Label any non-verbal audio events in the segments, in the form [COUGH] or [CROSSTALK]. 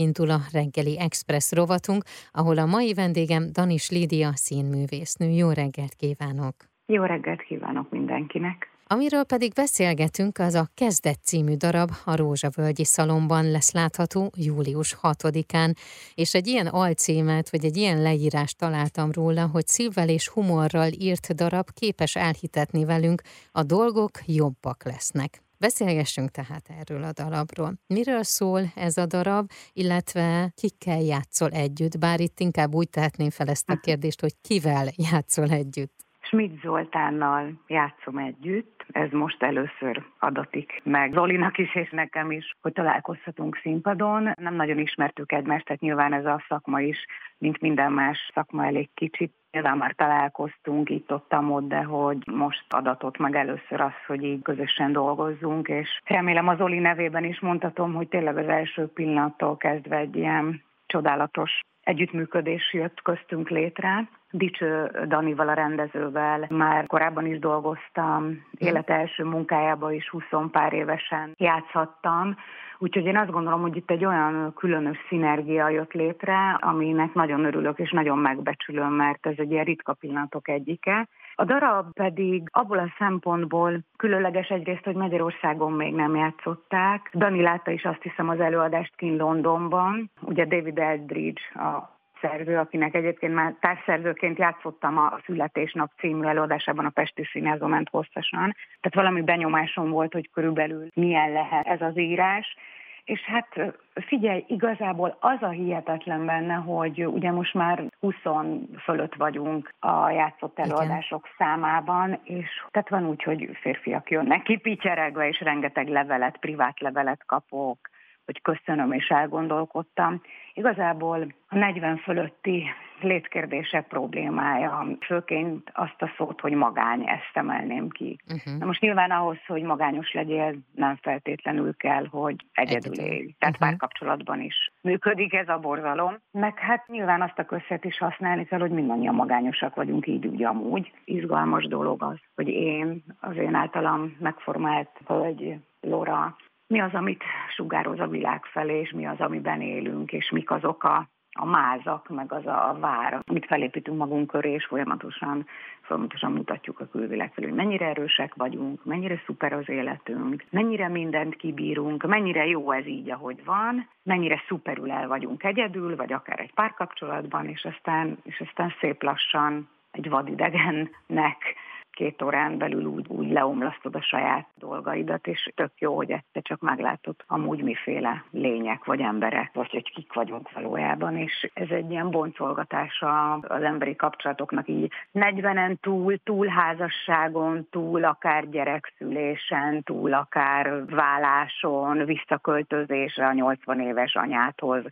indul a reggeli Express rovatunk, ahol a mai vendégem Danis Lídia színművésznő. Jó reggelt kívánok! Jó reggelt kívánok mindenkinek! Amiről pedig beszélgetünk, az a Kezdet című darab a Rózsavölgyi Szalomban lesz látható július 6-án, és egy ilyen alcímet, vagy egy ilyen leírást találtam róla, hogy szívvel és humorral írt darab képes elhitetni velünk, a dolgok jobbak lesznek. Beszélgessünk tehát erről a darabról. Miről szól ez a darab, illetve kikkel játszol együtt? Bár itt inkább úgy tehetném fel ezt a kérdést, hogy kivel játszol együtt. Schmidt Zoltánnal játszom együtt, ez most először adatik meg Zolinak is és nekem is, hogy találkozhatunk színpadon. Nem nagyon ismertük egymást, tehát nyilván ez a szakma is, mint minden más szakma elég kicsit. Nyilván már találkoztunk itt-ott, ott, de hogy most adatott meg először az, hogy így közösen dolgozzunk, és remélem az Zoli nevében is mondhatom, hogy tényleg az első pillanattól kezdve egy ilyen csodálatos együttműködés jött köztünk létre. Dicső Danival, a rendezővel már korábban is dolgoztam, élet első munkájába is 20 pár évesen játszhattam, úgyhogy én azt gondolom, hogy itt egy olyan különös szinergia jött létre, aminek nagyon örülök és nagyon megbecsülöm, mert ez egy ilyen ritka pillanatok egyike. A darab pedig abból a szempontból különleges egyrészt, hogy Magyarországon még nem játszották. Dani látta is azt hiszem az előadást kint Londonban. Ugye David Eldridge a szerző, akinek egyébként már társszerzőként játszottam a Születésnap című előadásában a Pesti Színházba ment hosszasan. Tehát valami benyomásom volt, hogy körülbelül milyen lehet ez az írás. És hát figyelj, igazából az a hihetetlen benne, hogy ugye most már 20 fölött vagyunk a játszott előadások Igen. számában, és tehát van úgy, hogy férfiak jönnek ki és rengeteg levelet, privát levelet kapok, hogy köszönöm és elgondolkodtam. Igazából a 40 fölötti létkérdések problémája, főként azt a szót, hogy magány, ezt emelném ki. Uh-huh. Na most nyilván ahhoz, hogy magányos legyél, nem feltétlenül kell, hogy egyedül élj. Tehát uh-huh. párkapcsolatban is működik ez a borzalom. Meg hát nyilván azt a közszet is használni kell, hogy mindannyian magányosak vagyunk így úgy amúgy. Izgalmas dolog az, hogy én, az én általam megformált hölgy, Lora, mi az, amit sugároz a világ felé, és mi az, amiben élünk, és mik azok a, a mázak, meg az a vár, amit felépítünk magunk köré, és folyamatosan, folyamatosan mutatjuk a külvilág felé, hogy mennyire erősek vagyunk, mennyire szuper az életünk, mennyire mindent kibírunk, mennyire jó ez így, ahogy van, mennyire szuperül el vagyunk egyedül, vagy akár egy párkapcsolatban, és aztán, és aztán szép lassan egy vadidegennek két órán belül úgy, úgy leomlasztod a saját dolgaidat, és tök jó, hogy ezt csak meglátod amúgy miféle lények vagy emberek, vagy hogy kik vagyunk valójában, és ez egy ilyen boncolgatása az emberi kapcsolatoknak így 40-en túl, túl házasságon, túl akár gyerekszülésen, túl akár válláson, visszaköltözésre a 80 éves anyáthoz,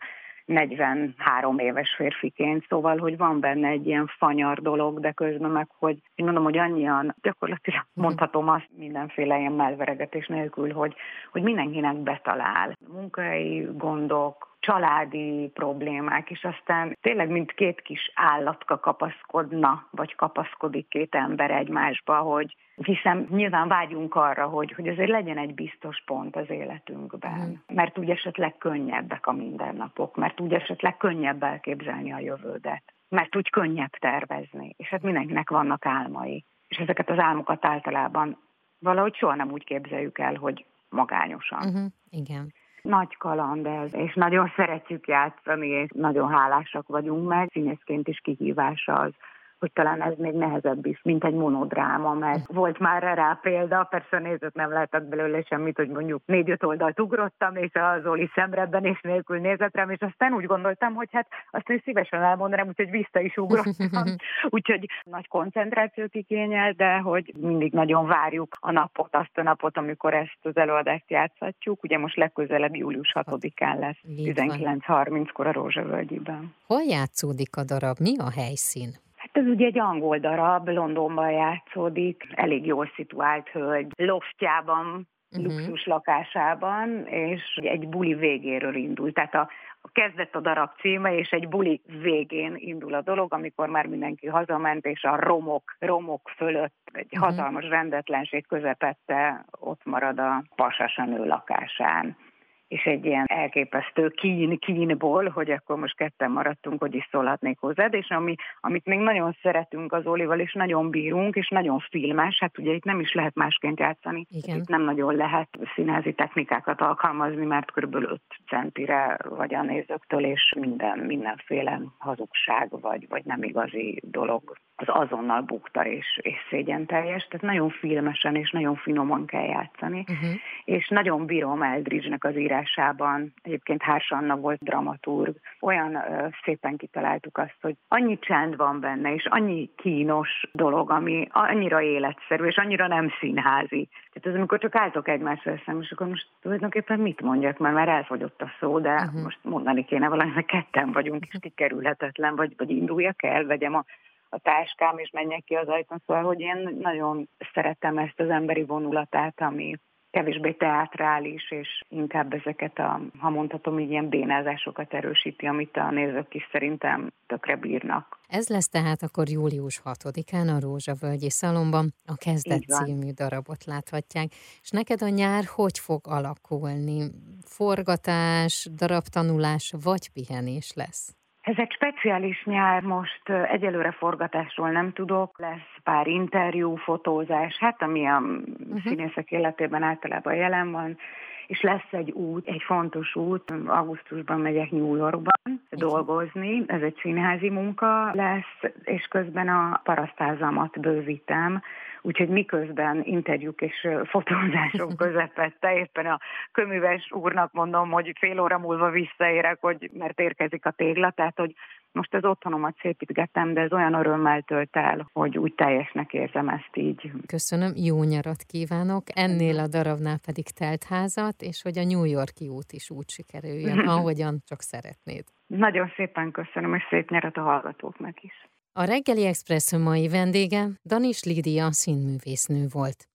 43 éves férfiként, szóval, hogy van benne egy ilyen fanyar dolog, de közben meg, hogy én mondom, hogy annyian, gyakorlatilag mhm. mondhatom azt mindenféle ilyen melveregetés nélkül, hogy, hogy mindenkinek betalál. Munkai gondok, családi problémák, és aztán tényleg mint két kis állatka kapaszkodna, vagy kapaszkodik két ember egymásba, hogy hiszen nyilván vágyunk arra, hogy, hogy azért legyen egy biztos pont az életünkben, mm. mert úgy esetleg könnyebbek a mindennapok, mert úgy esetleg könnyebb elképzelni a jövődet, mert úgy könnyebb tervezni, és hát mindenkinek vannak álmai, és ezeket az álmokat általában valahogy soha nem úgy képzeljük el, hogy magányosan. Uh-huh. Igen nagy kaland ez, és nagyon szeretjük játszani, és nagyon hálásak vagyunk meg. Színészként is kihívás az, hogy talán ez még nehezebb is, mint egy monodráma, mert volt már rá példa, persze nézők nem lehetett belőle semmit, hogy mondjuk négy-öt oldalt ugrottam, és az Oli szemrebben és nélkül nézett rám, és aztán úgy gondoltam, hogy hát azt is szívesen elmondanám, úgyhogy vissza is ugrottam. [LAUGHS] úgyhogy nagy koncentrációt igényel, de hogy mindig nagyon várjuk a napot, azt a napot, amikor ezt az előadást játszhatjuk. Ugye most legközelebb július 6-án lesz, 19.30-kor a Rózsavölgyiben. Hol játszódik a darab? Mi a helyszín? Ez ugye egy angol darab, Londonban játszódik, elég jól szituált hölgy, loftjában, uh-huh. luxus lakásában, és egy buli végéről indul. Tehát a, a kezdett a darab címe, és egy buli végén indul a dolog, amikor már mindenki hazament, és a romok, romok fölött egy uh-huh. hatalmas rendetlenség közepette ott marad a pasas a nő lakásán és egy ilyen elképesztő kín kínból, hogy akkor most ketten maradtunk, hogy is szólhatnék hozzád, és ami, amit még nagyon szeretünk az Olival, és nagyon bírunk, és nagyon filmes, hát ugye itt nem is lehet másként játszani. Igen. Itt nem nagyon lehet színházi technikákat alkalmazni, mert kb. 5 centire vagy a nézőktől, és minden, mindenféle hazugság, vagy, vagy nem igazi dolog az azonnal bukta és, és szégyen teljes, tehát nagyon filmesen és nagyon finoman kell játszani, uh-huh. és nagyon bírom Eldridge-nek az írásában, egyébként Hárs Anna volt dramaturg, olyan ö, szépen kitaláltuk azt, hogy annyi csend van benne, és annyi kínos dolog, ami annyira életszerű, és annyira nem színházi. Tehát az, amikor csak álltok egymásra szem, és akkor most tulajdonképpen mit mondjak, mert már elfogyott a szó, de uh-huh. most mondani kéne valamit, ketten vagyunk, és kikerülhetetlen, vagy, vagy induljak el, vegyem a a táskám, és menjek ki az ajtón. Szóval, hogy én nagyon szeretem ezt az emberi vonulatát, ami kevésbé teátrális, és inkább ezeket a, ha mondhatom, így ilyen bénázásokat erősíti, amit a nézők is szerintem tökre bírnak. Ez lesz tehát akkor július 6-án a Rózsavölgyi Szalomban a Kezdet című darabot láthatják. És neked a nyár hogy fog alakulni? Forgatás, darabtanulás vagy pihenés lesz? Ez egy speciális nyár, most egyelőre forgatásról nem tudok, lesz pár interjú, fotózás, hát ami a uh-huh. színészek életében általában jelen van, és lesz egy út, egy fontos út, augusztusban megyek New Yorkban dolgozni, ez egy színházi munka lesz, és közben a parasztázamat bővítem, úgyhogy miközben interjúk és fotózások [LAUGHS] közepette, éppen a köműves úrnak mondom, hogy fél óra múlva visszaérek, hogy mert érkezik a tégla, tehát hogy most az otthonomat szépítgettem, de ez olyan örömmel tölt el, hogy úgy teljesnek érzem ezt így. Köszönöm, jó nyarat kívánok, ennél a darabnál pedig telt házat, és hogy a New Yorki út is úgy sikerüljön, [LAUGHS] ahogyan csak szeretnéd. Nagyon szépen köszönöm, és szép nyarat a hallgatóknak is. A reggeli express mai vendége Danis Lídia színművésznő volt.